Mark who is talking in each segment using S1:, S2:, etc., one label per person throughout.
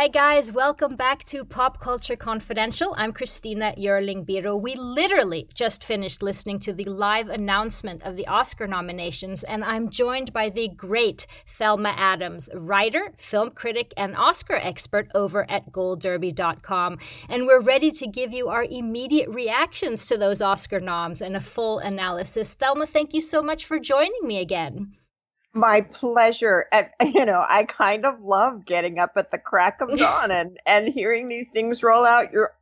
S1: Hi, guys. Welcome back to Pop Culture Confidential. I'm Christina Yerling Biro. We literally just finished listening to the live announcement of the Oscar nominations, and I'm joined by the great Thelma Adams, writer, film critic, and Oscar expert over at goldderby.com. And we're ready to give you our immediate reactions to those Oscar noms and a full analysis. Thelma, thank you so much for joining me again.
S2: My pleasure. And you know, I kind of love getting up at the crack of dawn and and hearing these things roll out. You're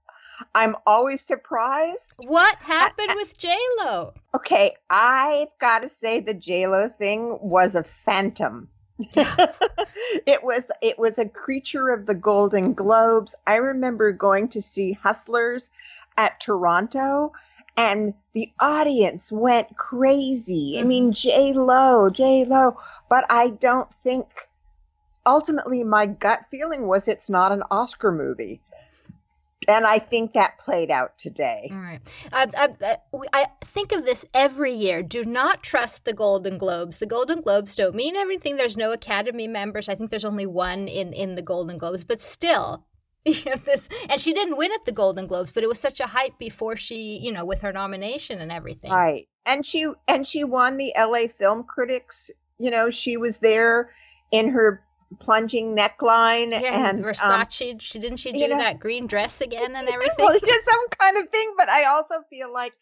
S2: I'm always surprised.
S1: What happened I, with J Lo?
S2: Okay, I've got to say the J Lo thing was a phantom. it was it was a creature of the Golden Globes. I remember going to see Hustlers at Toronto and the audience went crazy. I mean, mm-hmm. J Lo, J Lo, but I don't think. Ultimately, my gut feeling was it's not an Oscar movie. And I think that played out today.
S1: All right. I, I, I, think of this every year. Do not trust the Golden Globes. The Golden Globes don't mean everything. There's no Academy members. I think there's only one in, in the Golden Globes. But still, this, and she didn't win at the Golden Globes, but it was such a hype before she, you know, with her nomination and everything.
S2: Right, and she and she won the L.A. Film Critics. You know, she was there in her plunging neckline
S1: yeah,
S2: and
S1: Versace. Um, she didn't she do you know, that green dress again and everything.
S2: well, yeah, some kind of thing. But I also feel like,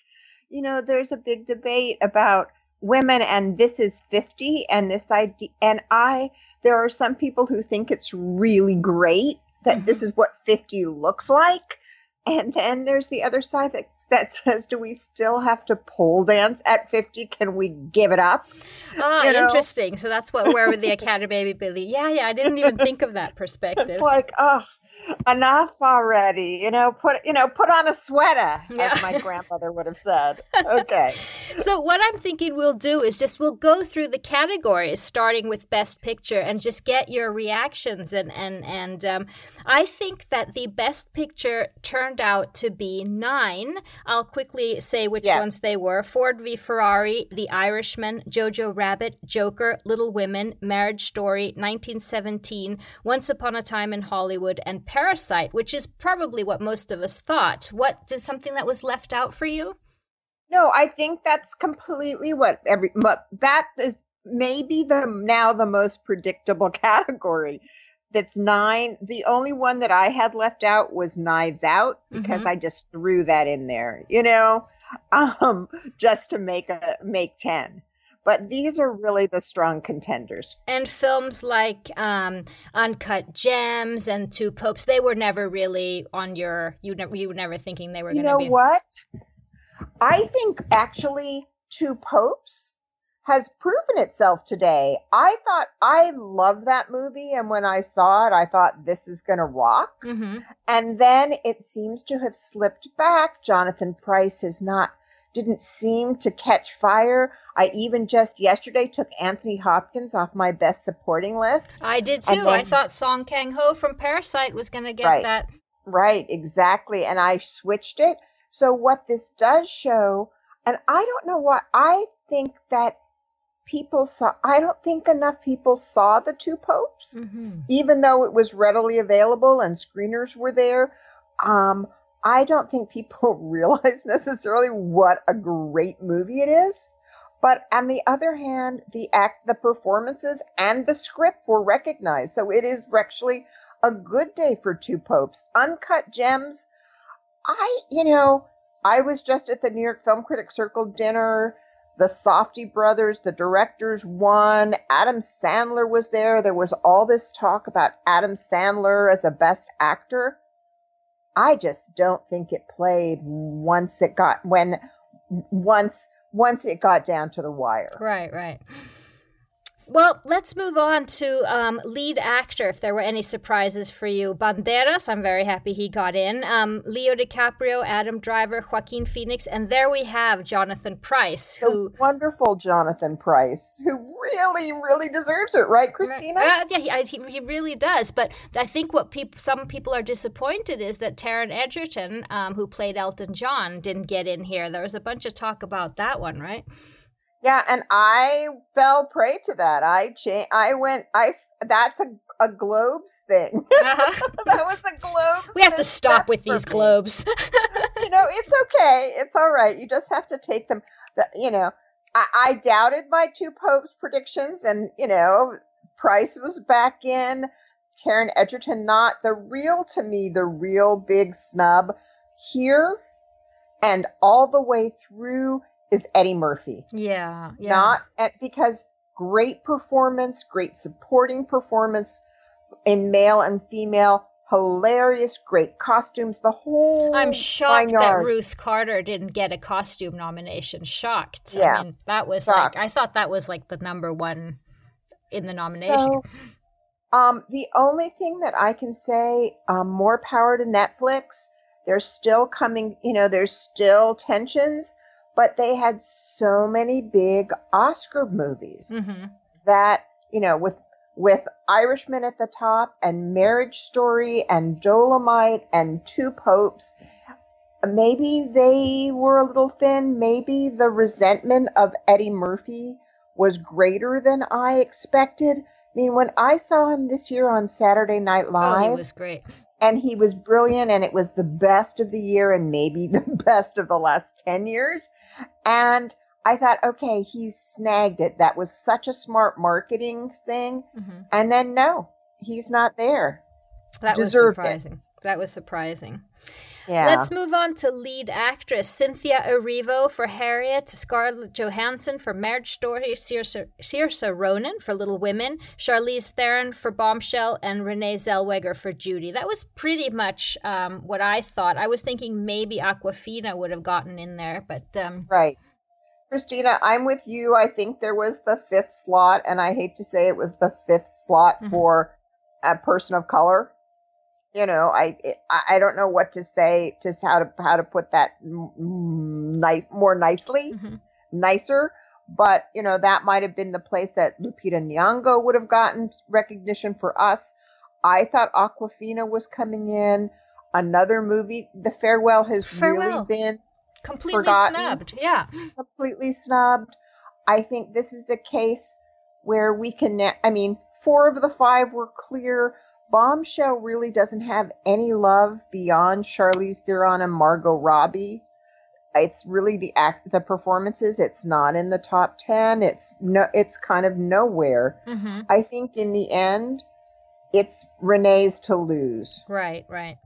S2: you know, there's a big debate about women and this is 50 and this idea and i there are some people who think it's really great that this is what 50 looks like. And then there's the other side that that says, do we still have to pole dance at 50? Can we give it up?
S1: Ah, you know? interesting. So that's what where would the Academy baby Billy. Yeah, yeah. I didn't even think of that perspective.
S2: It's like, oh, enough already you know put you know put on a sweater yeah. as my grandmother would have said okay
S1: so what i'm thinking we'll do is just we'll go through the categories starting with best picture and just get your reactions and and and um, i think that the best picture turned out to be nine i'll quickly say which yes. ones they were ford v ferrari the irishman jojo rabbit joker little women marriage story 1917 once upon a time in hollywood and Parasite, which is probably what most of us thought. What did something that was left out for you?
S2: No, I think that's completely what every but that is maybe the now the most predictable category. That's nine. The only one that I had left out was Knives Out because mm-hmm. I just threw that in there, you know, um, just to make a make ten. But these are really the strong contenders.
S1: And films like um, Uncut Gems and Two Popes, they were never really on your. You never you were never thinking they were.
S2: You know
S1: be...
S2: what? I think actually Two Popes has proven itself today. I thought I love that movie, and when I saw it, I thought this is going to rock. Mm-hmm. And then it seems to have slipped back. Jonathan Pryce is not didn't seem to catch fire. I even just yesterday took Anthony Hopkins off my best supporting list.
S1: I did too. Then, I thought Song Kang Ho from Parasite was going to get
S2: right,
S1: that.
S2: Right, exactly. And I switched it. So, what this does show, and I don't know what, I think that people saw, I don't think enough people saw the two popes, mm-hmm. even though it was readily available and screeners were there. Um, I don't think people realize necessarily what a great movie it is. But on the other hand, the act, the performances, and the script were recognized. So it is actually a good day for Two Popes. Uncut Gems. I, you know, I was just at the New York Film Critics Circle dinner. The Safdie brothers, the directors won. Adam Sandler was there. There was all this talk about Adam Sandler as a best actor. I just don't think it played once it got when once once it got down to the wire.
S1: Right, right. Well, let's move on to um, lead actor. If there were any surprises for you, Banderas. I'm very happy he got in. Um, Leo DiCaprio, Adam Driver, Joaquin Phoenix, and there we have Jonathan Pryce, who
S2: the wonderful Jonathan Pryce, who really, really deserves it, right, Christina?
S1: Uh, yeah, he, he, really does. But I think what people, some people are disappointed is that Taron Egerton, um, who played Elton John, didn't get in here. There was a bunch of talk about that one, right?
S2: Yeah, and I fell prey to that. I cha- I went I that's a a globes thing. Uh-huh. that was a globes.
S1: We have to stop with these globes.
S2: you know, it's okay. It's all right. You just have to take them. The, you know, I, I doubted my two popes predictions, and you know, Pryce was back in. Taron Egerton, not the real to me the real big snub here and all the way through is Eddie Murphy.
S1: Yeah, yeah.
S2: Not at, because great performance, great supporting performance in male and female, hilarious, great costumes, the whole.
S1: I'm shocked that Ruth Carter didn't get a costume nomination. Shocked. Yeah, I mean, that was shocked. like I thought that was like the number one in the nomination. So,
S2: um, the only thing that I can say, um, more power to Netflix. They're still coming. You know, there's still tensions but they had so many big Oscar movies mm-hmm. that you know with with Irishman at the top and Marriage Story and Dolomite and Two Popes. Maybe they were a little thin. Maybe the resentment of Eddie Murphy was greater than I expected. I mean, when I saw him this year on Saturday Night Live,
S1: oh, he was great
S2: and he was brilliant and it was the best of the year and maybe the best of the last 10 years. And i thought okay he's snagged it. That was such a smart marketing thing. Mm-hmm. and then no he's not there.
S1: That Deserved was surprising. It. that was surprising yeah. Let's move on to lead actress Cynthia Erivo for Harriet, Scarlett Johansson for Marriage Story, Saoirse, Saoirse Ronan for Little Women, Charlize Theron for Bombshell, and Renee Zellweger for Judy. That was pretty much um, what I thought. I was thinking maybe Awkwafina would have gotten in there, but um,
S2: right. Christina, I'm with you. I think there was the fifth slot, and I hate to say it was the fifth slot mm-hmm. for a person of color you know, I I don't know what to say to how to how to put that nice more nicely, mm-hmm. nicer. But you know, that might have been the place that Lupita Nyong'o would have gotten recognition for us. I thought Awkwafina was coming in. Another movie, The Farewell, has Farewell. really been
S1: completely
S2: forgotten,
S1: snubbed. Yeah,
S2: completely snubbed. I think this is the case where we can. I mean, four of the five were clear Bombshell really doesn't have any love beyond Charlize Theron and Margot Robbie. It's really the act, the performances. It's not in the top ten. It's no, it's kind of nowhere. Mm-hmm. I think in the end, it's Renee's to lose.
S1: Right, right.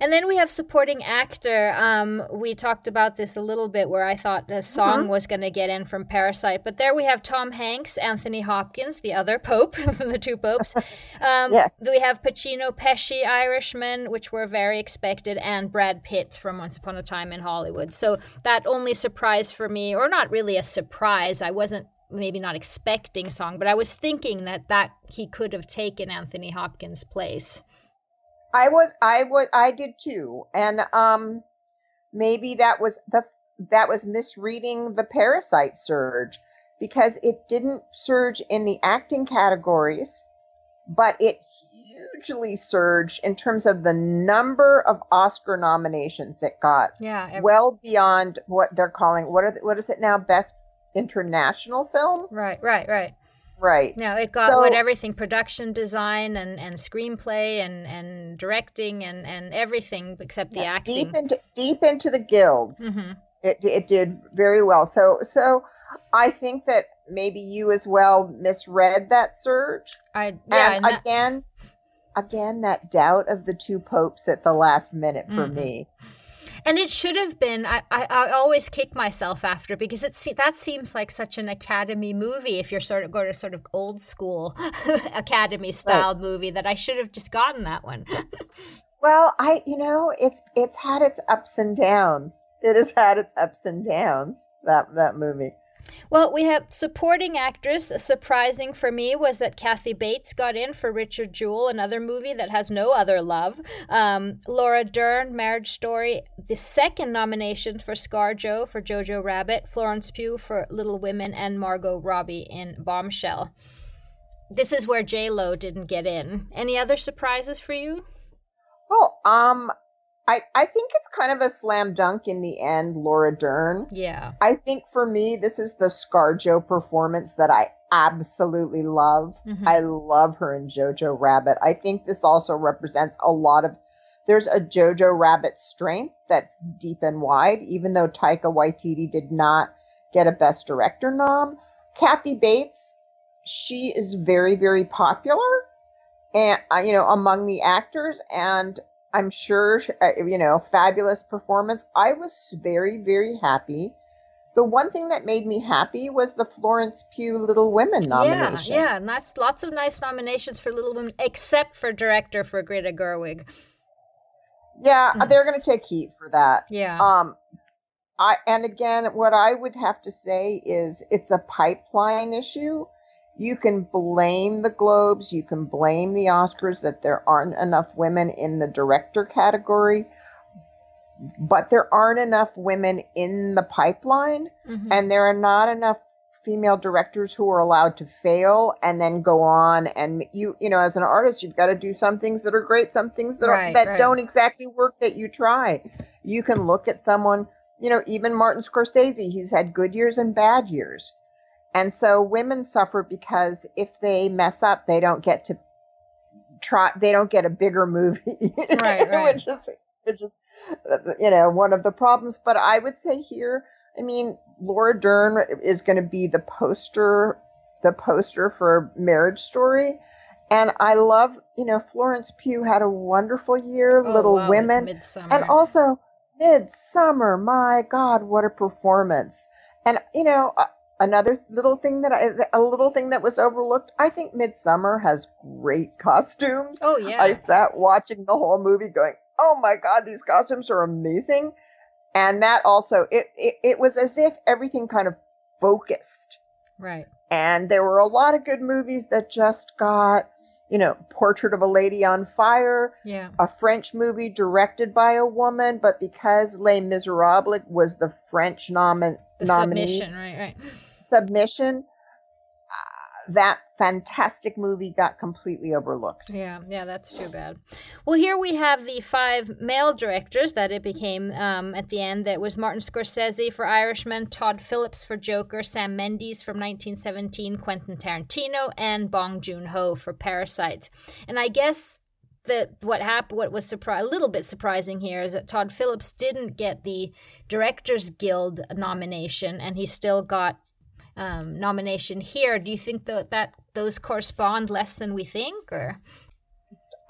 S1: And then we have supporting actor. Um, we talked about this a little bit where I thought the song mm-hmm. was going to get in from Parasite, but there we have Tom Hanks, Anthony Hopkins, the other Pope from the two popes. Um, yes. We have Pacino, Pesci, Irishman, which were very expected, and Brad Pitt from Once Upon a Time in Hollywood. So that only surprise for me, or not really a surprise. I wasn't maybe not expecting song, but I was thinking that that he could have taken Anthony Hopkins' place.
S2: I was I was I did too. And um maybe that was the that was misreading the parasite surge because it didn't surge in the acting categories, but it hugely surged in terms of the number of Oscar nominations it got.
S1: Yeah,
S2: every- well beyond what they're calling what are the, what is it now best international film?
S1: Right, right, right.
S2: Right.
S1: No, it got so, what everything production design and, and screenplay and, and directing and, and everything except the yeah, acting.
S2: Deep into deep into the guilds. Mm-hmm. It it did very well. So so I think that maybe you as well misread that surge.
S1: I yeah,
S2: and, and that, again again that doubt of the two popes at the last minute for mm-hmm. me
S1: and it should have been. I, I, I always kick myself after because it that seems like such an academy movie. If you're sort of going to sort of old school academy style right. movie, that I should have just gotten that one.
S2: well, I you know it's it's had its ups and downs. It has had its ups and downs. That that movie.
S1: Well, we have supporting actress. Surprising for me was that Kathy Bates got in for Richard Jewell, another movie that has no other love. Um, Laura Dern, Marriage Story, the second nomination for Scar ScarJo for Jojo Rabbit, Florence Pugh for Little Women, and Margot Robbie in Bombshell. This is where J Lo didn't get in. Any other surprises for you?
S2: Well, um, I, I think it's kind of a slam dunk in the end, Laura Dern.
S1: Yeah.
S2: I think for me, this is the ScarJo performance that I absolutely love.
S1: Mhm.
S2: I love her in Jojo Rabbit. I think this also represents a lot of there's a Jojo Rabbit strength that's deep and wide, even though Taika Waititi did not get a Best Director nom. Kathy Bates, she is very, very popular, and uh, you know among the actors, and I'm sure uh, you know fabulous performance. I was very, very happy. The one thing that made me happy was the Florence Pugh Little Women nomination.
S1: Yeah, yeah, and that's lots of nice nominations for Little Women, except for director for Greta Gerwig.
S2: Yeah,
S1: Mhm.
S2: they're going to take heat for that.
S1: Yeah,
S2: Um, I and again, what I would have to say is it's a pipeline issue. You can blame the Globes, you can blame the Oscars that there aren't enough women in the director category, but there aren't enough women in the pipeline,
S1: Mhm.
S2: and there are not enough female directors who are allowed to fail and then go on and you you know as an artist you've got to do some things that are great some things that
S1: Right,
S2: are that
S1: right.
S2: don't exactly work that you try you can look at someone you know even martin scorsese he's had good years and bad years and so women suffer because if they mess up they don't get to try they don't get a bigger movie.
S1: Right, right.
S2: which is which is you know one of the problems. But i would say here i mean laura dern is going to be the poster the poster for marriage story. And i love you know florence pugh had a wonderful year
S1: Oh,
S2: little
S1: wow,
S2: women. And also midsummer my god what a performance. And you know another little thing that i a little thing that was overlooked i think midsummer has great costumes
S1: oh yeah,
S2: i sat watching the whole movie going oh my god these costumes are amazing and that also it, it, it was as if everything kind of focused
S1: right.
S2: and there were a lot of good movies that just got you know portrait of a lady on fire
S1: Yeah,
S2: a French movie directed by a woman, but because Les Miserables was the French nomin-
S1: the
S2: nominee
S1: submission. Right, right.
S2: Submission, uh, that fantastic movie got completely overlooked.
S1: Yeah, yeah, that's too bad. Well, here we have the five male directors that it became um, at the end. That was Martin Scorsese for Irishman, Todd Phillips for Joker, Sam Mendes from 1917, Quentin Tarantino, and Bong Joon Ho for Parasite. And I guess that what happened, what was surpri- a little bit surprising here, is that Todd Phillips didn't get the Directors Guild nomination, and he still got um, nomination here. Do you think that that those correspond less than we think, or?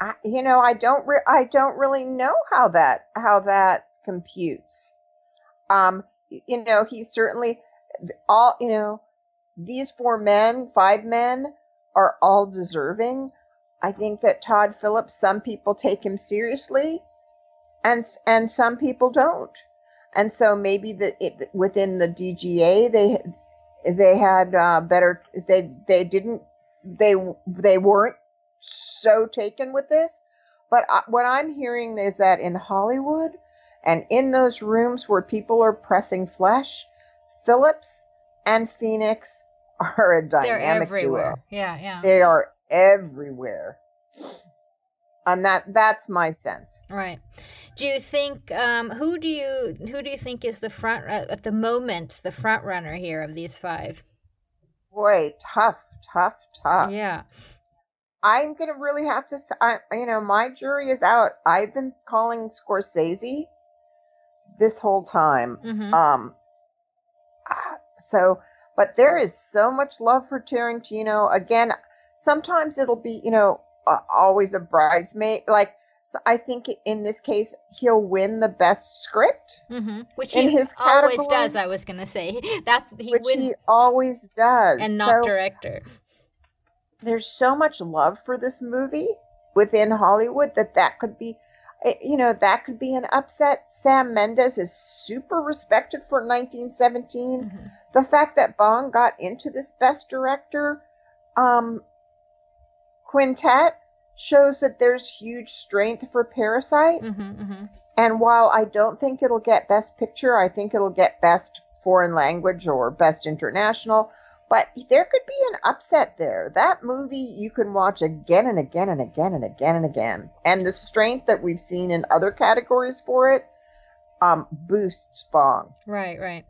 S2: I, you know, I don't, re- I don't really know how that, how that computes. Um, you know, he certainly, all, you know, these four men, five men, are all deserving. I think that Todd Phillips, some people take him seriously, and and some people don't. And so maybe the it, within the DGA they they had uh, better they they didn't they they weren't so taken with this. But I, what I'm hearing is that in Hollywood and in those rooms where people are pressing flesh, Phillips and Phoenix are a dynamic They're
S1: everywhere.
S2: duo.
S1: Yeah, yeah.
S2: They are everywhere. And that that's my sense.
S1: Right. Do you think um, who do you who do you think is the front at at the moment the front runner here of these five?
S2: Boy, tough, tough, tough.
S1: Yeah.
S2: I'm gonna really have to. I, you know, my jury is out. I've been calling Scorsese this whole time.
S1: hmm
S2: Um. ah, So, but there is so much love for Tarantino. Again, sometimes it'll be, you know, uh, always a bridesmaid. Like, so I think in this case, he'll win the best script,
S1: hmm Which
S2: In
S1: he
S2: his
S1: always
S2: category-
S1: does. I was gonna say that he
S2: which
S1: wins
S2: he always does.
S1: and not
S2: So-
S1: director.
S2: there's so much love for this movie within Hollywood that that could be eh, you know that could be an upset Sam Mendes is super respected for 1917
S1: Mhm.
S2: the fact that Bong got into this best director um quintet shows that there's huge strength for Parasite
S1: hmm hmm
S2: and while I don't think it'll get best picture I think it'll get best foreign language or best international but there could be an upset there. That movie you can watch again and again and again and again and again. And the strength that we've seen in other categories for it um, boosts Bong.
S1: Right, right.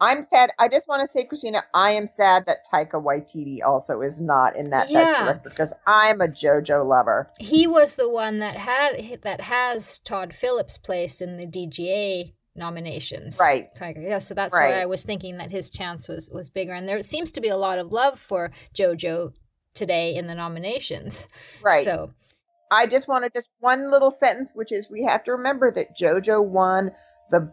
S2: I'm sad. I just want to say, Christina, I am sad that Taika Waititi also is not in that
S1: Yeah.
S2: best director because I'm a JoJo lover.
S1: he was the one that had that has Todd Phillips' place in the DGA nominations.
S2: Right.
S1: Tiger. Yeah, so that's
S2: Right.
S1: why I was thinking that his chance was was bigger. And there seems to be a lot of love for JoJo today in the nominations.
S2: Right.
S1: So
S2: I just want to just one little sentence, which is we have to remember that JoJo won the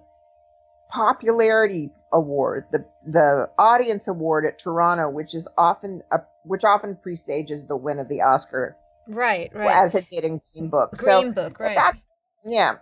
S2: popularity award, the the audience award at Toronto, which is often a, which often presages the win of the Oscar,
S1: right, right.
S2: as it did in Green Book. so
S1: Green Book, right.
S2: that's yeah.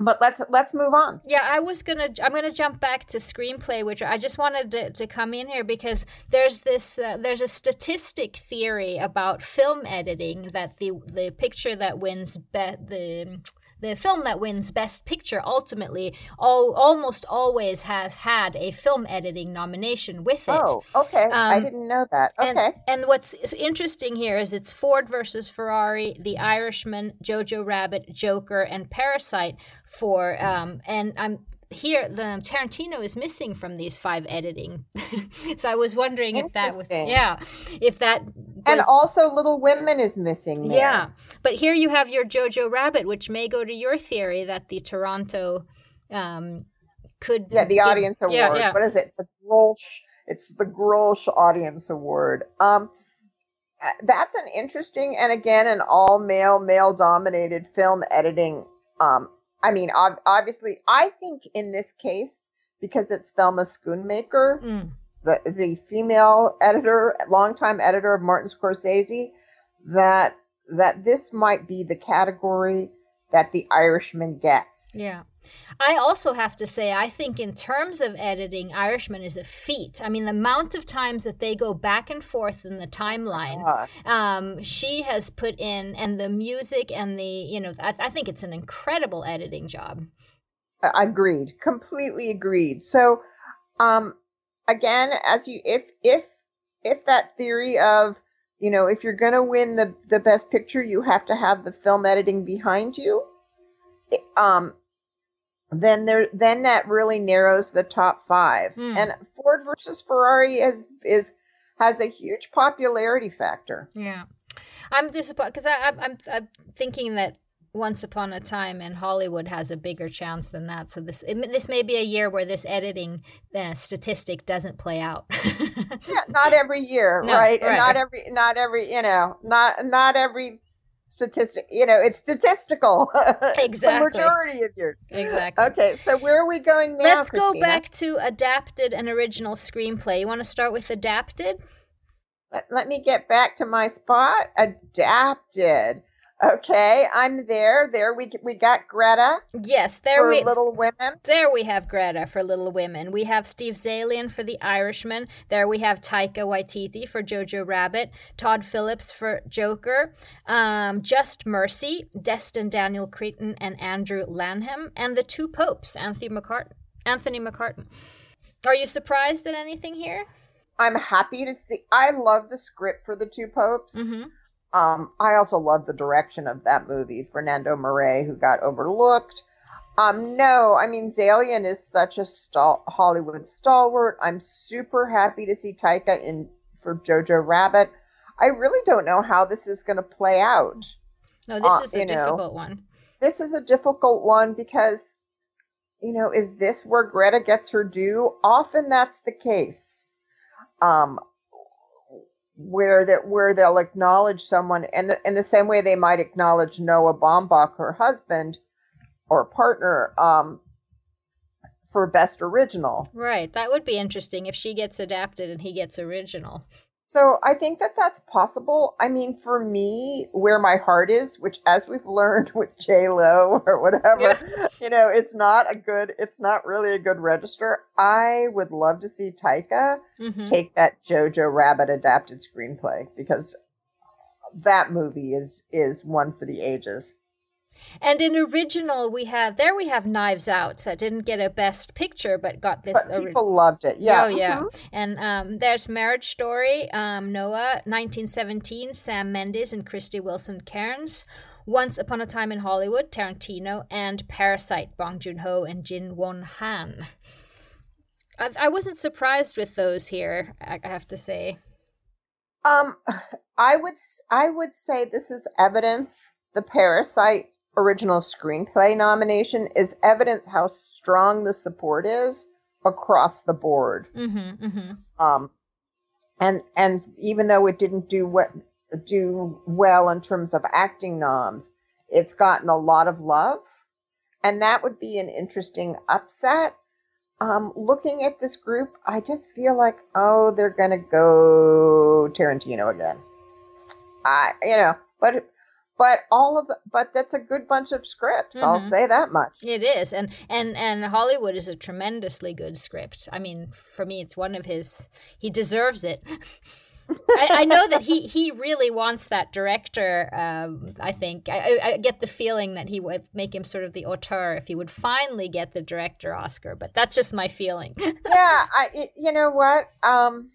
S2: But let's let's move on.
S1: Yeah, I was gonna. I'm gonna jump back to screenplay, which I just wanted to, to come in here because there's this. Uh, there's a statistic theory about film editing that the the picture that wins be, the the film that wins best picture ultimately all, almost always has had a film editing nomination with it.
S2: Oh, okay. I
S1: Um,
S2: didn't know that.
S1: And,
S2: Okay.
S1: and what's interesting here is it's Ford versus Ferrari, The Irishman, Jojo Rabbit, Joker, and Parasite for um and I'm here the Tarantino is missing from these five editing. so I was wondering if that was yeah, if that
S2: and also Little Women is missing there.
S1: yeah. But here you have your Jojo Rabbit, which may go to your theory that the Toronto um could
S2: Yeah, the audience award.
S1: Yeah, yeah.
S2: What is it? The Grolsch. It's the Grolsch Audience Award. Um, uh, that's an interesting and again an all male, male dominated film editing. Um, I mean, ob- obviously, I think in this case because it's Thelma Schoonmaker,
S1: Mm,
S2: the the female editor, longtime editor of Martin Scorsese, that that this might be the category that the Irishman gets.
S1: Yeah. I also have to say, I think in terms of editing, Irishman is a feat. I mean, the amount of times that they go back and forth in the timeline, um, she has put in, and the music and the, you know, I, I think it's an incredible editing job.
S2: agreed completely agreed so um again as you if if if that theory of you know if you're going to win the the best picture you have to have the film editing behind you it- um then there then that really narrows the top 5
S1: Hmm.
S2: and Ford versus Ferrari is is has a huge popularity factor
S1: Yeah. I'm disappointed because I'm, I'm, I'm thinking that Once Upon a Time in Hollywood has a bigger chance than that. So this it, this may be a year where this editing uh, statistic doesn't play out.
S2: yeah, not every year,
S1: No,
S2: right? And not every, not every, you know, not not every statistic. You know, it's statistical.
S1: Exactly.
S2: the majority of yours
S1: exactly.
S2: Okay, so where are we going now?
S1: Let's go back to adapted and original screenplay. You want to start with adapted?
S2: Let, let me get back to my spot. Adapted. Okay, I'm there. There we we got Greta
S1: Yes, there
S2: for
S1: we
S2: Little Women.
S1: there we have Greta for Little Women. We have Steve Zaillian for The Irishman. There we have Taika Waititi for Jojo Rabbit. Todd Phillips for Joker. Um, Just Mercy, Destin Daniel Cretton and Andrew Lanham, and the two popes, Anthony McCarten. Anthony McCarten. Are you surprised at anything here?
S2: I'm happy to see. I love the script for the two popes.
S1: Mm-hmm.
S2: Um, I also love the direction of that movie, Fernando Murray, who got overlooked. Um, no, I mean Zaillian is such a stal- Hollywood stalwart. I'm super happy to see Taika in for Jojo Rabbit. I really don't know how this is going to play out.
S1: No, this
S2: Uh,
S1: is a
S2: you know.
S1: difficult one.
S2: This is a difficult one because, you know, is this where Greta gets her due? Often that's the case. Um, where that where they'll acknowledge someone and the, in the same way they might acknowledge Noah Baumbach, her husband or partner, um, for best original.
S1: Right. That would be interesting if she gets adapted and he gets original.
S2: So I think that that's possible. I mean, for me, where my heart is, which as we've learned with J Lo or whatever, you know, it's not a good, it's not really a good register. I would love to see Taika
S1: hmm
S2: take that Jojo Rabbit adapted screenplay because that movie is is one for the ages.
S1: And in original, we have there we have Knives Out that didn't get a Best Picture but got this.
S2: But
S1: ori-
S2: people loved it. Yeah.
S1: Oh yeah,
S2: mhm.
S1: and um, there's Marriage Story, um, Noah, 1917, Sam Mendes and Krysty Wilson Cairns. Once Upon a Time in Hollywood, Tarantino, and Parasite, Bong Joon Ho and Jin Won Han. I, I wasn't surprised with those here. I have to say.
S2: Um, I would I would say this is evidence. The Parasite original screenplay nomination is evidence how strong the support is across the board.
S1: Mm-hmm, mm-hmm.
S2: Um, and and even though it didn't do what do well in terms of acting noms, it's gotten a lot of love, and that would be an interesting upset. Um, looking at this group, I just feel like oh, they're gonna go Tarantino again. I you know, but but all of the, but that's a good bunch of scripts mm-hmm. i'll say that much
S1: it is and and and hollywood is a tremendously good script i mean for me it's one of his he deserves it I, I, know that he he really wants that director. Um, I think I, I, get the feeling that he would make him sort of the auteur if he would finally get the director Oscar. But that's just my feeling.
S2: yeah, I you know what? Um,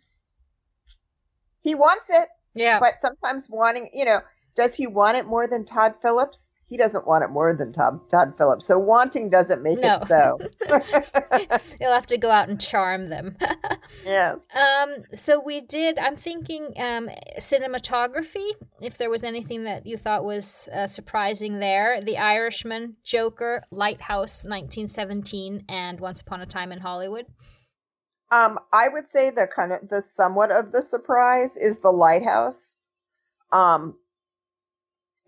S2: he wants it.
S1: Yeah,
S2: but sometimes wanting, you know, does he want it more than Todd Phillips? He doesn't want it more than Todd, Todd Phillips. So wanting doesn't make no. it so.
S1: You'll have to go out and charm them.
S2: yes.
S1: Um, so we did, I'm thinking um, cinematography, if there was anything that you thought was uh, surprising there. The Irishman, Joker, Lighthouse 1917, and Once Upon a Time in Hollywood.
S2: Um, I would say the kind of the somewhat of the surprise is the lighthouse. Um,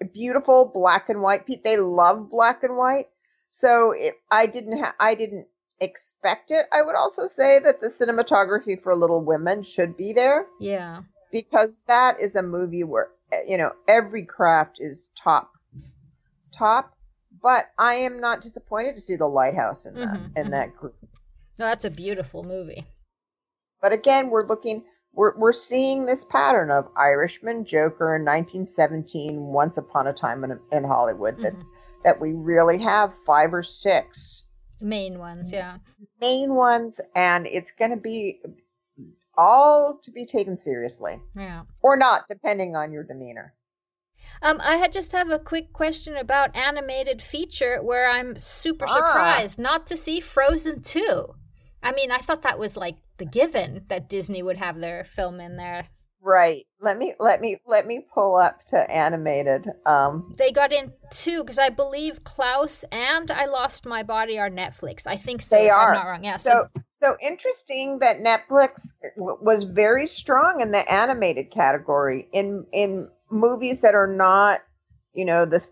S2: beautiful black and white. They love black and white. So it, I didn't ha- I didn't expect it. I would also say that the cinematography for Little Women should be there.
S1: Yeah.
S2: Because that is a movie where you know every craft is top top, but I am not disappointed to see the lighthouse in that mm-hmm, in mm-hmm. that group.
S1: No, that's a beautiful movie.
S2: But again, we're looking we're we're seeing this pattern of Irishman, Joker, in 1917, Once Upon a Time in, in Hollywood. That mm-hmm. that we really have five or six
S1: main ones, yeah,
S2: main ones, and it's going to be all to be taken seriously,
S1: yeah,
S2: or not, depending on your demeanor.
S1: Um, I had just have a quick question about animated feature, where I'm super ah. surprised not to see Frozen two. I mean, I thought that was like the given that Disney would have their film in there.
S2: Right. Let me let me let me pull up to animated. Um
S1: They got in two because I believe Klaus and I Lost My Body are Netflix. I think so.
S2: They are.
S1: not wrong. Yeah.
S2: So, so so interesting that Netflix was very strong in the animated category in in movies that are not, you know, this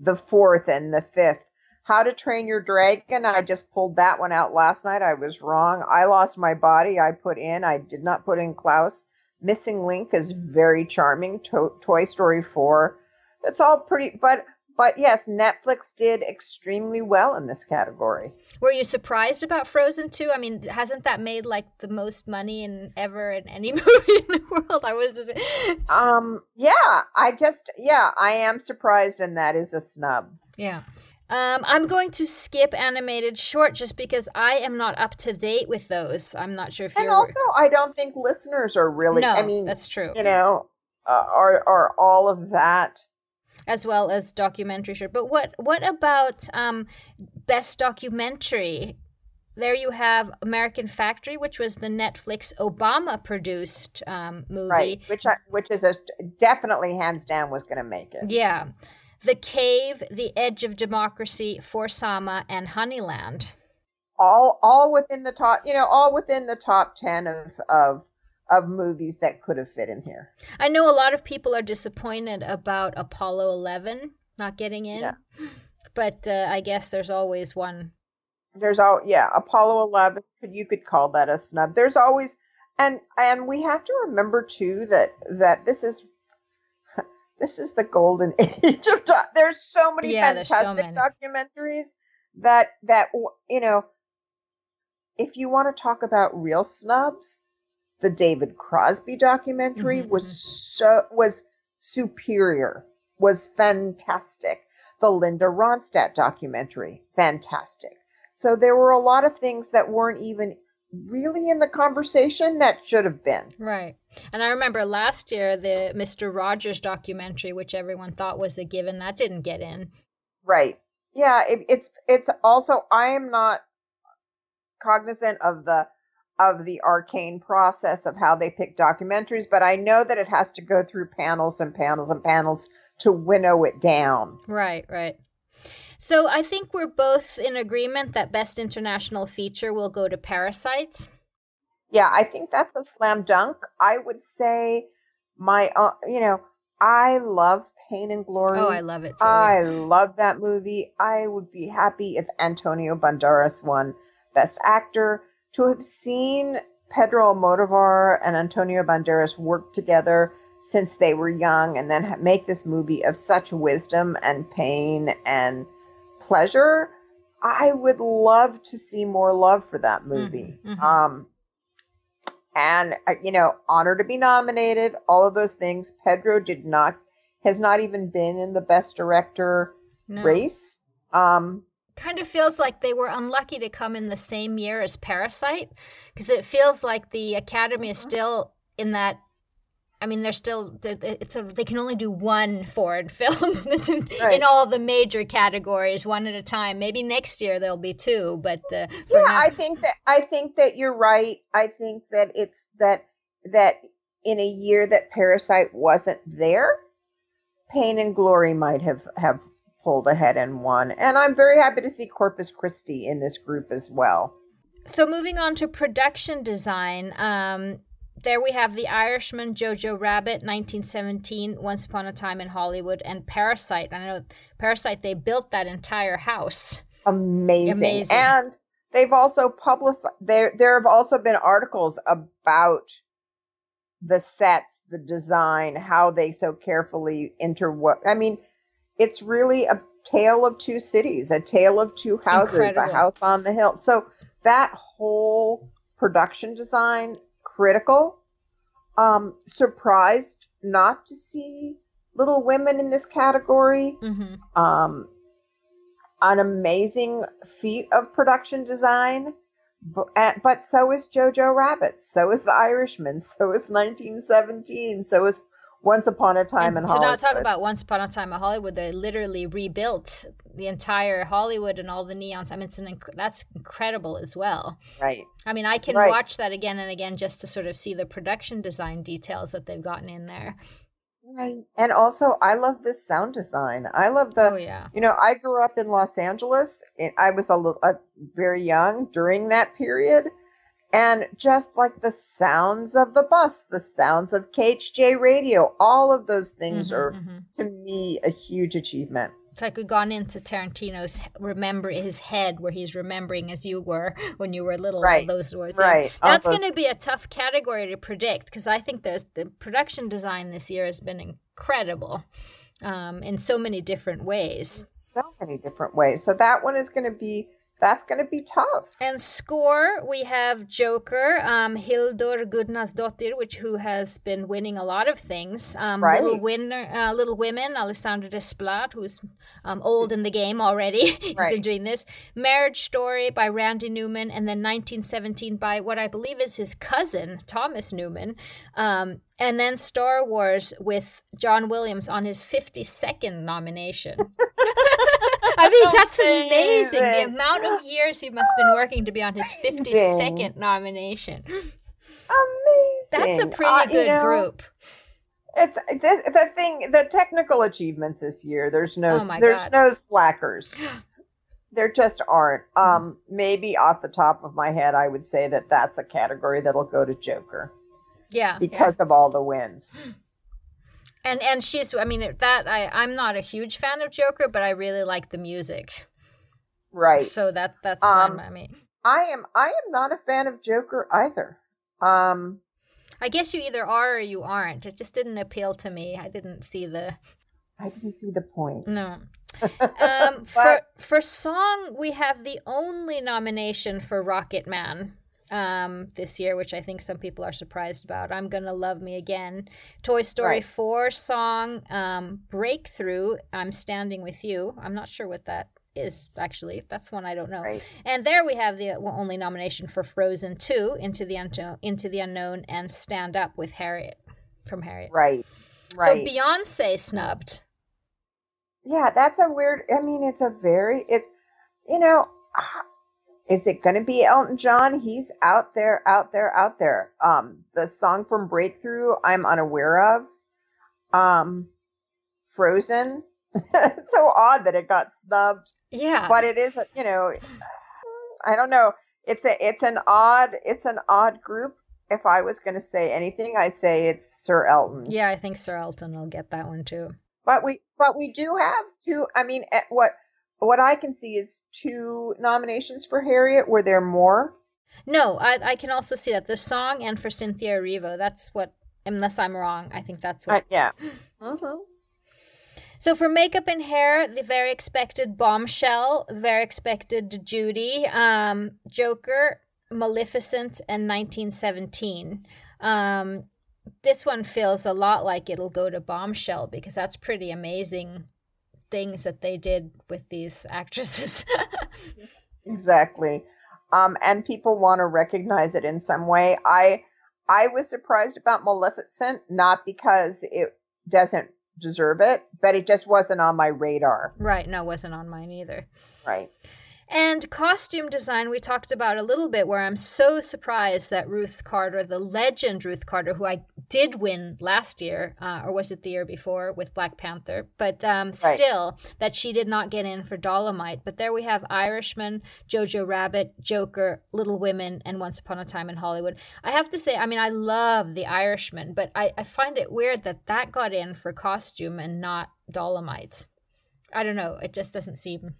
S2: the fourth and the fifth how to Train Your Dragon. I just pulled that one out last night. I was wrong. I Lost My Body. I put in. I did not put in Klaus. Missing Link is very charming. To- Toy Story 4. That's all pretty. But but yes, Netflix did extremely well in this category.
S1: Were you surprised about Frozen 2? I mean, hasn't that made like the most money in ever in any movie in the world? I was
S2: Um yeah, I just yeah, I am surprised and that is a snub.
S1: Yeah. Um, I'm going to skip animated short just because I am not up to date with those. I'm not sure if
S2: and
S1: you're.
S2: And also, I don't think listeners are really.
S1: No,
S2: I mean,
S1: that's true.
S2: You know, uh, are are all of that
S1: as well as documentary short. But what what about um, best documentary? There you have American Factory, which was the Netflix Obama produced um, movie,
S2: right? Which I, which is a, definitely hands down was going to make it.
S1: Yeah. The Cave, The Edge of Democracy, For Sama, and Honeyland.
S2: All all within the top, you know, all within the top 10 of of of movies that could have fit in here.
S1: I know a lot of people are disappointed about Apollo 11 not getting in. Yeah. But uh, I guess there's always one.
S2: There's all yeah, Apollo 11 you could call that a snub. There's always and and we have to remember too that that this is this is the golden age of doc- there's so many yeah, fantastic so many. documentaries that that you know if you want to talk about real snubs the david crosby documentary mm-hmm. was mm-hmm. so was superior was fantastic the linda ronstadt documentary fantastic so there were a lot of things that weren't even really in the conversation that should have been.
S1: Right. And I remember last year the Mr. Rogers documentary, which everyone thought was a given, that didn't get in.
S2: Right. Yeah, it, it's it's also I am not cognizant of the of the arcane process of how they pick documentaries, but I know that it has to go through panels and panels and panels to winnow it down.
S1: Right, right. So I think we're both in agreement that best international feature will go to Parasite.
S2: Yeah, I think that's a slam dunk. I would say my uh, you know, I love Pain and Glory.
S1: Oh, I love it. Too.
S2: I love that movie. I would be happy if Antonio Banderas won Best Actor. To have seen Pedro Almodovar and Antonio Banderas work together since they were young and then make this movie of such wisdom and pain and pleasure, I would love to see more love for that movie. Mm-hmm, mm-hmm. Um, and uh, you know, honor to be nominated, all of those things. Pedro did not has not even been in the best director no. race. Um,
S1: kind of feels like they were unlucky to come in the same year as Parasite because it feels like the Academy is mm-hmm. still in that I mean, they're still it's a, they can only do one foreign film right. in all the major categories, one at a time. Maybe next year there'll be two, but uh,
S2: yeah, now- I think that I think that you're right. I think that it's that that in a year that Parasite wasn't there, Pain and Glory might have have pulled ahead and won. And I'm very happy to see Corpus Christi in this group as well.
S1: So moving on to production design, um, there we have The Irishman, Jojo Rabbit, 1917, Once Upon a Time in Hollywood, and Parasite. I know Parasite, they built that entire house.
S2: Amazing. Amazing. And they've also published, there, there have also been articles about the sets, the design, how they so carefully interwork. I mean, it's really a tale of two cities, a tale of two houses, Incredible. a house on the hill. So that whole production design critical. Um, surprised not to see Little Women in this category. Mm-hmm. Um, an amazing feat of production design. But, but so is Jojo Rabbit. So is The Irishman. So is 1917. So is once Upon a Time and in Hollywood.
S1: To not talk about Once Upon a Time in Hollywood, they literally rebuilt the entire Hollywood and all the neons. I mean, it's an inc- that's incredible as well.
S2: Right.
S1: I mean, I can right. watch that again and again just to sort of see the production design details that they've gotten in there.
S2: Right. And also, I love this sound design. I love the.
S1: Oh yeah.
S2: You know, I grew up in Los Angeles. I was a little uh, very young during that period and just like the sounds of the bus, the sounds of KHJ radio, all of those things mm-hmm, are mm-hmm. to me a huge achievement.
S1: It's like we've gone into Tarantino's remember his head where he's remembering as you were when you were little.
S2: Right.
S1: those words.
S2: Right.
S1: That's going to be a tough category to predict because I think the the production design this year has been incredible um, in so many different ways.
S2: So many different ways. So that one is going to be that's going to be tough.
S1: And score, we have Joker, um, Hildur Gudnadóttir, which who has been winning a lot of things. Um,
S2: right.
S1: Little winner, uh, Little Women, Alexandre Desplat, who's um, old in the game already. He's right. been doing this. Marriage Story by Randy Newman, and then 1917 by what I believe is his cousin Thomas Newman. Um, and then Star Wars with John Williams on his 52nd nomination. I mean, that's amazing. The amount of years he must have been working to be on his 52nd nomination.
S2: Amazing.
S1: That's a pretty uh, good know, group.
S2: It's the, the thing, the technical achievements this year. There's no, oh there's God. no slackers. There just aren't. Um, maybe off the top of my head, I would say that that's a category that'll go to Joker.
S1: Yeah,
S2: because
S1: yeah.
S2: of all the wins.
S1: And and she's I mean that I I'm not a huge fan of Joker, but I really like the music.
S2: Right.
S1: So that that's um, I mean.
S2: I am I am not a fan of Joker either. Um
S1: I guess you either are or you aren't. It just didn't appeal to me. I didn't see the
S2: I didn't see the point.
S1: No. um, for for song, we have the only nomination for Rocket Man um, this year, which I think some people are surprised about. I'm Gonna Love Me Again. Toy Story right. 4 song, um, Breakthrough, I'm Standing With You. I'm not sure what that is, actually. That's one I don't know.
S2: Right.
S1: And there we have the only nomination for Frozen 2, Into the, Unto- Into the Unknown, and Stand Up with Harriet, from Harriet.
S2: Right, right.
S1: So Beyonce snubbed.
S2: Yeah, that's a weird, I mean, it's a very, it, you know, is it going to be Elton John? He's out there, out there, out there. Um, the song from Breakthrough, I'm unaware of. Um, Frozen. it's so odd that it got snubbed.
S1: Yeah.
S2: But it is, you know, I don't know. It's a, it's an odd, it's an odd group. If I was going to say anything, I'd say it's Sir Elton.
S1: Yeah, I think Sir Elton will get that one too.
S2: But we, but we do have two. I mean, what what I can see is two nominations for Harriet. Were there more?
S1: No, I, I can also see that the song and for Cynthia Erivo. That's what, unless I'm wrong, I think that's what. Uh,
S2: yeah.
S1: So for makeup and hair, the very expected bombshell, the very expected Judy, um, Joker, Maleficent, and 1917. Um, this one feels a lot like it'll go to bombshell because that's pretty amazing things that they did with these actresses.
S2: exactly. Um, and people want to recognize it in some way. I I was surprised about Maleficent, not because it doesn't deserve it, but it just wasn't on my radar.
S1: Right. No, wasn't on mine either.
S2: Right.
S1: And costume design, we talked about a little bit, where I'm so surprised that Ruth Carter, the legend Ruth Carter, who I did win last year, uh, or was it the year before with Black Panther, but um, right. still, that she did not get in for Dolemite. But there we have Irishman, Jojo Rabbit, Joker, Little Women, and Once Upon a Time in Hollywood. I have to say, I mean, I love The Irishman, but I, I find it weird that that got in for costume and not Dolemite. I don't know. It just doesn't seem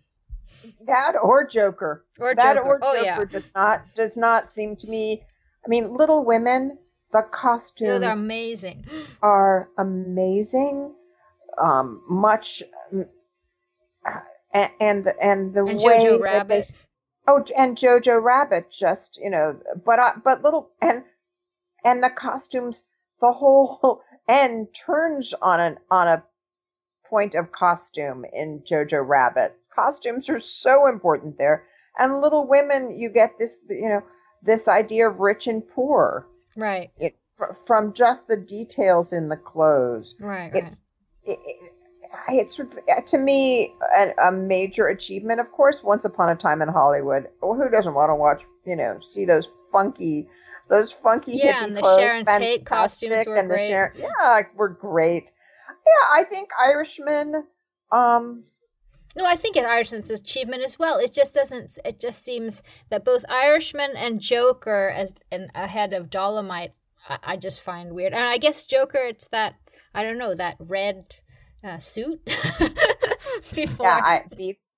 S2: that or Joker.
S1: Or
S2: that
S1: Joker.
S2: or
S1: oh,
S2: Joker
S1: yeah.
S2: does not does not seem to me. I mean, Little Women, the costumes
S1: oh, they're amazing.
S2: Are amazing. Um, much and and the, and the
S1: and
S2: way
S1: Jojo Rabbit. They,
S2: oh, and Jojo Rabbit, just you know, but uh, but little and and the costumes, the whole end turns on an on a point of costume in Jojo Rabbit costumes are so important there. And Little Women, you get this, you know, this idea of rich and poor.
S1: Right.
S2: It, from just the details in the clothes.
S1: Right.
S2: It's it, it's to me a, a, major achievement. Of course, Once Upon a Time in Hollywood. Well, who doesn't want to watch? You know, see those funky, those funky
S1: yeah, and the
S2: clothes,
S1: Sharon Tate costumes were
S2: and
S1: great.
S2: The Sharon, yeah, were great. Yeah, I think Irishman. Um,
S1: no, I think it's Irishman's achievement as well. It just doesn't. It just seems that both Irishman and Joker, as and ahead of Dolemite, I, I, just find weird. And I guess Joker, it's that I don't know that red uh, suit.
S2: Before. Yeah, it beats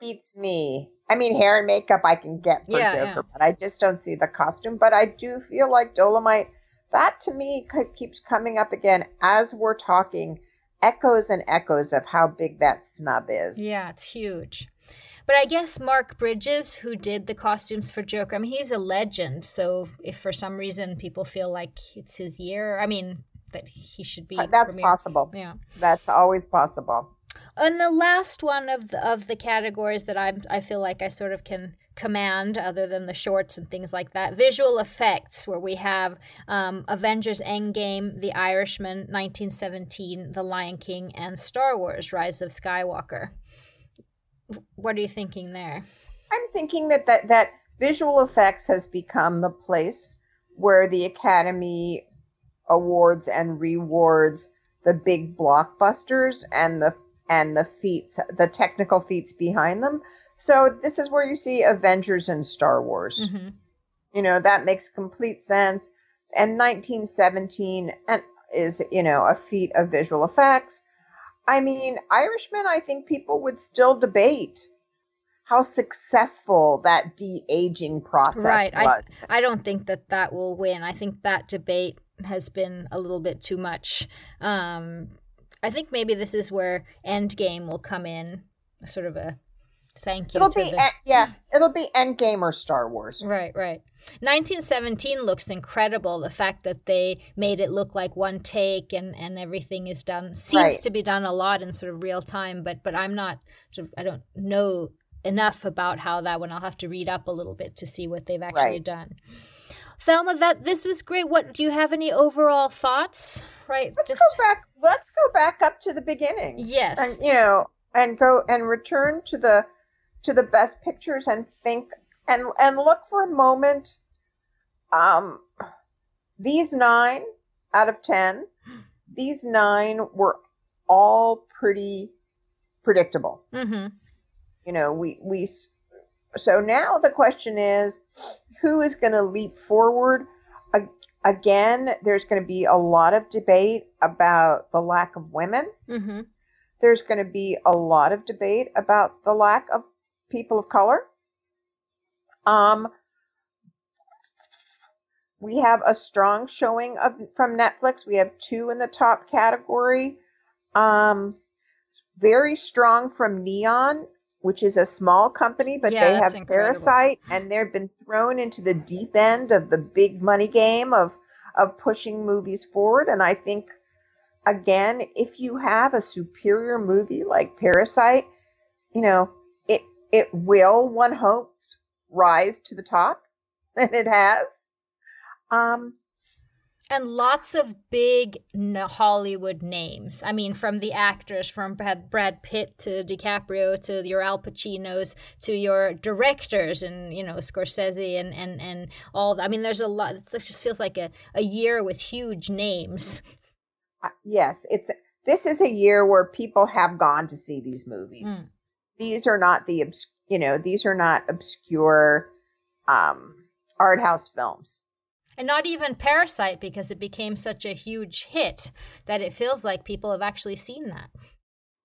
S2: beats me. I mean, hair and makeup I can get for yeah, Joker, yeah. but I just don't see the costume. But I do feel like Dolemite. That to me keeps coming up again as we're talking echoes and echoes of how big that snub is.
S1: Yeah, it's huge. But I guess Mark Bridges, who did the costumes for Joker, I mean, he's a legend. So if for some reason people feel like it's his year, I mean, that he should be.
S2: Uh, that's premiered. possible.
S1: Yeah.
S2: That's always possible.
S1: And the last one of the, of the categories that I I feel like I sort of can command other than the shorts and things like that. Visual effects, where we have um, Avengers Endgame, The Irishman, 1917, The Lion King, and Star Wars Rise of Skywalker. What are you thinking there?
S2: I'm thinking that that, that visual effects has become the place where the Academy awards and rewards the big blockbusters and the and the feats the technical feats behind them so this is where you see Avengers and Star Wars. Mm-hmm. You know, that makes complete sense. And 1917 and is, you know, a feat of visual effects. I mean, Irishman, I think people would still debate how successful that de-aging process
S1: right.
S2: was.
S1: I, I don't think that that will win. I think that debate has been a little bit too much. Um, I think maybe this is where Endgame will come in, sort of a Thank you.
S2: It'll be the... yeah, hmm. it'll be Endgame or Star Wars.
S1: Right, right. 1917 looks incredible. The fact that they made it look like one take and, and everything is done seems right. to be done a lot in sort of real time. But but I'm not sort of, I don't know enough about how that one. I'll have to read up a little bit to see what they've actually right. done. Thelma, that this was great. What do you have any overall thoughts? Right.
S2: Let's Just... go back. Let's go back up to the beginning.
S1: Yes.
S2: And you know, and go and return to the to the best pictures and think and and look for a moment. Um, these nine out of ten, these nine were all pretty predictable.
S1: Mm-hmm.
S2: You know, we we so now the question is, who is going to leap forward? Again, there's going to be a lot of debate about the lack of women.
S1: Mm-hmm.
S2: There's going to be a lot of debate about the lack of people of color. Um, we have a strong showing of from Netflix. We have two in the top category. Um, very strong from Neon, which is a small company, but
S1: Yeah,
S2: they have
S1: incredible.
S2: Parasite, and they've been thrown into the deep end of the big money game of of pushing movies forward. And I think, again, if you have a superior movie like Parasite, you know it will one hopes rise to the top, and it has. Um,
S1: and lots of big Hollywood names. I mean, from the actors, from Brad, Brad Pitt to DiCaprio to your Al Pacinos to your directors, and you know Scorsese and and and all. I mean, there's a lot. It just feels like a a year with huge names.
S2: Uh, yes, it's this is a year where people have gone to see these movies.
S1: Mm.
S2: These are not the you know these are not obscure um, art house films.
S1: And not even Parasite because it became such a huge hit that it feels like people have actually seen that.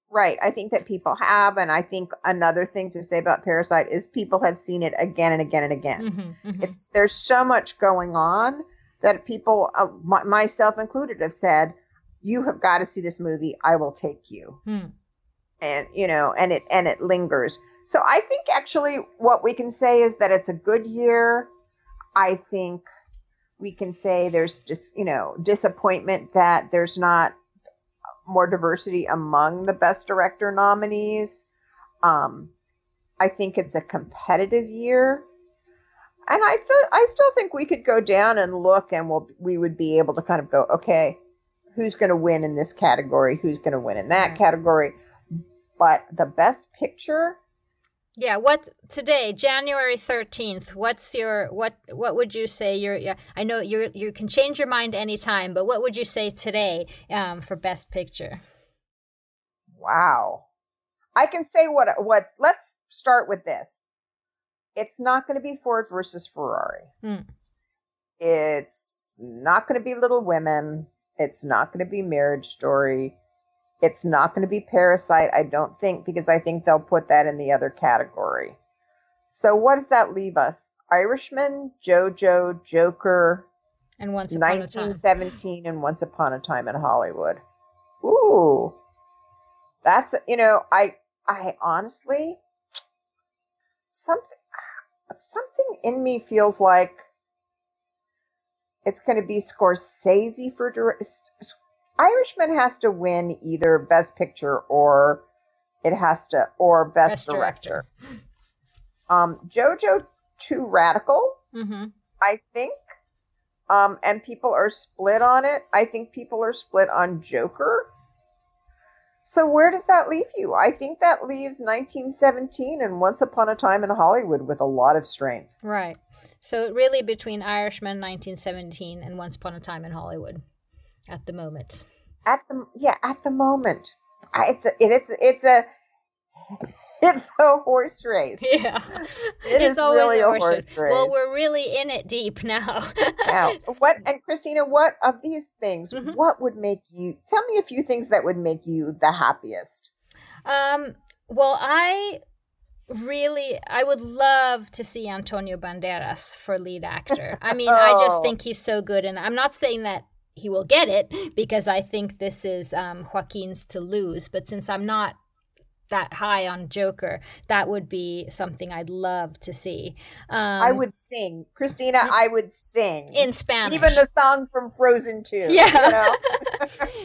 S2: Right. I think that people have, and I think another thing to say about Parasite is people have seen it again and again and again.
S1: Mm-hmm, mm-hmm.
S2: It's there's so much going on that people, uh, my, myself included, have said, "You have got to see this movie. I will take you."
S1: Hmm.
S2: And you know and it and it lingers. So i think actually what we can say is that it's a good year. I think we can say there's just you know disappointment that there's not more diversity among the best director nominees. Um i think it's a competitive year. And i th- i still think we could go down and look and we'll we would be able to kind of go okay who's going to win in this category? Who's going to win in that category but the best picture?
S1: Yeah, what today, January 13th, what's your what what would you say your yeah, I know you you can change your mind anytime, but what would you say today um for best picture?
S2: wow. I can say what what let's start with this. It's not going to be ford versus ferrari.
S1: Hmm.
S2: it's not going to be little women. It's not going to be marriage story it's not going to be parasite i don't think because i think they'll put that in the other category so what does that leave us irishman jojo joker
S1: And once upon a time.
S2: 1917 and Once Upon a Time in Hollywood. Ooh. That's you know, I I honestly something something in me feels like it's going to be Scorsese for Irishman has to win either Best Picture or it has to or Best,
S1: Best
S2: director.
S1: director.
S2: Um, Jojo too radical.
S1: Mm-hmm.
S2: I think. Um, and people are split on it. I think people are split on Joker. So where does that leave you? I think that leaves 1917 and Once Upon a Time in Hollywood with a lot of strength.
S1: Right. So really between Irishman 1917 and Once Upon a Time in Hollywood at the moment.
S2: At the yeah, at the moment, I- it's a, it, it's it's a it's a horse race.
S1: Yeah.
S2: It
S1: it's
S2: is
S1: always
S2: really
S1: a horse
S2: horse
S1: race. Well, we're really in it deep now.
S2: Now, what and Christina, what of these things?
S1: Mhm.
S2: What would make you tell me a few things that would make you the happiest?
S1: Um, well, I really, I would love to see Antonio Banderas for lead actor. I mean, I just
S2: Oh.
S1: think he's so good, and I'm not saying that he will get it because I think this is um, Joaquin's to lose. But since I'm not that high on Joker, that would be something I'd love to see. Um,
S2: I would sing, Christina. I would sing
S1: in Spanish.
S2: even the song from Frozen 2.
S1: Yeah.
S2: you know?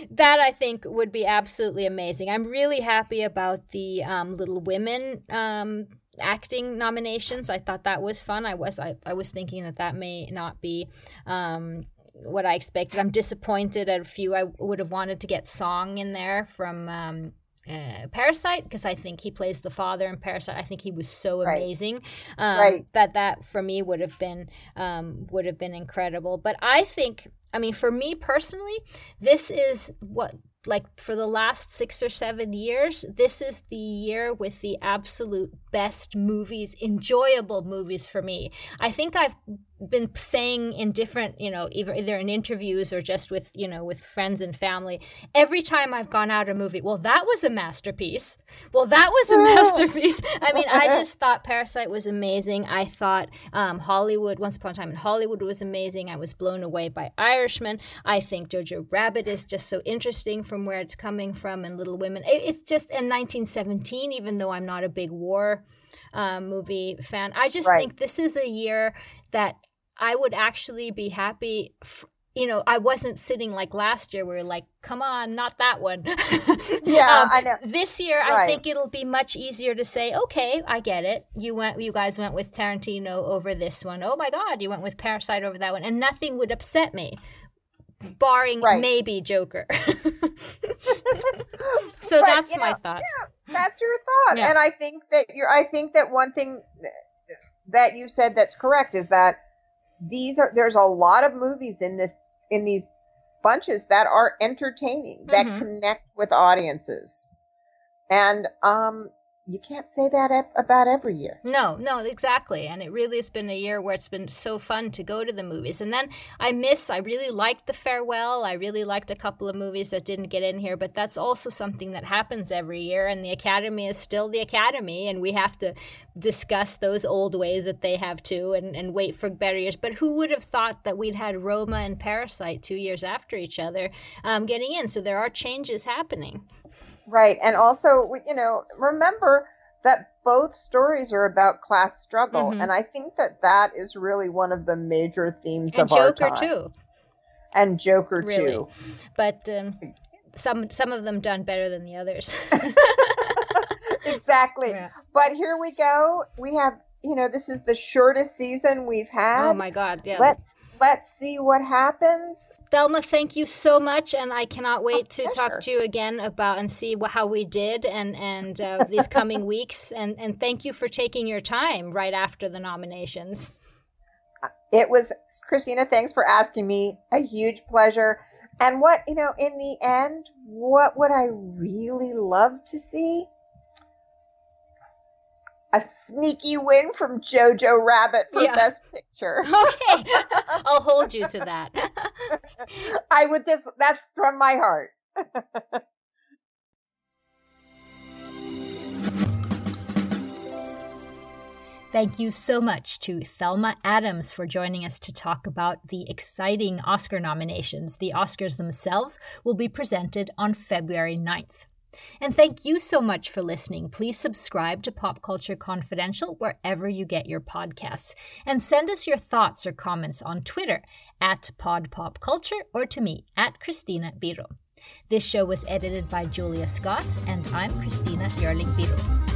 S1: that I think would be absolutely amazing. I'm really happy about the um, Little Women um, acting nominations. I thought that was fun. I was I, I was thinking that that may not be um, what I expected. I'm disappointed at a few. I would have wanted to get song in there from. Um, uh, Parasite because I think he plays the father in Parasite. I think he was so
S2: Right.
S1: amazing um,
S2: Right.
S1: that that for me would have been um, would have been incredible. But I think, I mean, for me personally, this is what like for the last six or seven years, this is the year with the absolute best movies, enjoyable movies for me. I think I've been saying in different, you know, either either in interviews or just with, you know, with friends and family, every time I've gone out a movie, well, that was a masterpiece. Well, that was a masterpiece. I mean, I just thought Parasite was amazing. I thought um, Hollywood, Once Upon a Time in Hollywood, was amazing. I was blown away by Irishman. I think Jojo Rabbit is just so interesting from where it's coming from, and Little Women. It, it's just in 1917, even though I'm not a big war um, movie fan. I just
S2: Right.
S1: think this is a year that I would actually be happy. F- you know, I wasn't sitting like last year where like, come on, not that one.
S2: Yeah,
S1: Um,
S2: I know.
S1: This year, I think it'll be much easier to say, okay, I get it. You went, you guys went with Tarantino over this one. Oh my God, you went with Parasite over that one, and nothing would upset me, barring
S2: Right.
S1: maybe Joker. so
S2: But,
S1: that's my
S2: know,
S1: thoughts.
S2: That's your thought.
S1: Yeah.
S2: And I think that you're I think that one thing that you said that's correct is that these are there's a lot of movies in this in these bunches that are entertaining, that
S1: Mhm.
S2: connect with audiences. And um you can't say that about every year.
S1: No, no, exactly. And it really has been a year where it's been so fun to go to the movies. And then I miss, I really liked The Farewell. I really liked a couple of movies that didn't get in here, but that's also something that happens every year. And the Academy is still the Academy, and we have to discuss those old ways that they have too and, and wait for better years. But who would have thought that we'd had Roma and Parasite two years after each other um, getting in? So there are changes happening.
S2: Right. And also, you know, remember that both stories are about class struggle.
S1: Mhm.
S2: And I think that that is really one of the major themes
S1: And
S2: of our
S1: Joker
S2: time.
S1: too.
S2: And Joker
S1: Really.
S2: too.
S1: But um, some some of them done better than the others.
S2: exactly.
S1: Yeah.
S2: But here we go. We have, you know, this is the shortest season we've had.
S1: Oh my God! Yeah.
S2: Let's let's see what happens.
S1: Thelma, thank you so much, and I cannot wait to
S2: pleasure.
S1: talk to you again about and see how we did and and uh, these coming weeks. And and thank you for taking your time right after the nominations.
S2: It was Christina, thanks for asking me. A huge pleasure. And what, you know, in the end, what would I really love to see? A sneaky win from Jojo Rabbit for
S1: Yeah.
S2: Best Picture.
S1: Okay, I'll hold you to that.
S2: I would just, that's from my heart.
S1: Thank you so much to Thelma Adams for joining us to talk about the exciting Oscar nominations. The Oscars themselves will be presented on February 9th. And thank you so much for listening. Please subscribe to Pop Culture Confidential wherever you get your podcasts. And send us your thoughts or comments on Twitter at PodPopCulture or to me at Christina Biro. This show was edited by Julia Scott, and I'm Christina Yerling Biro.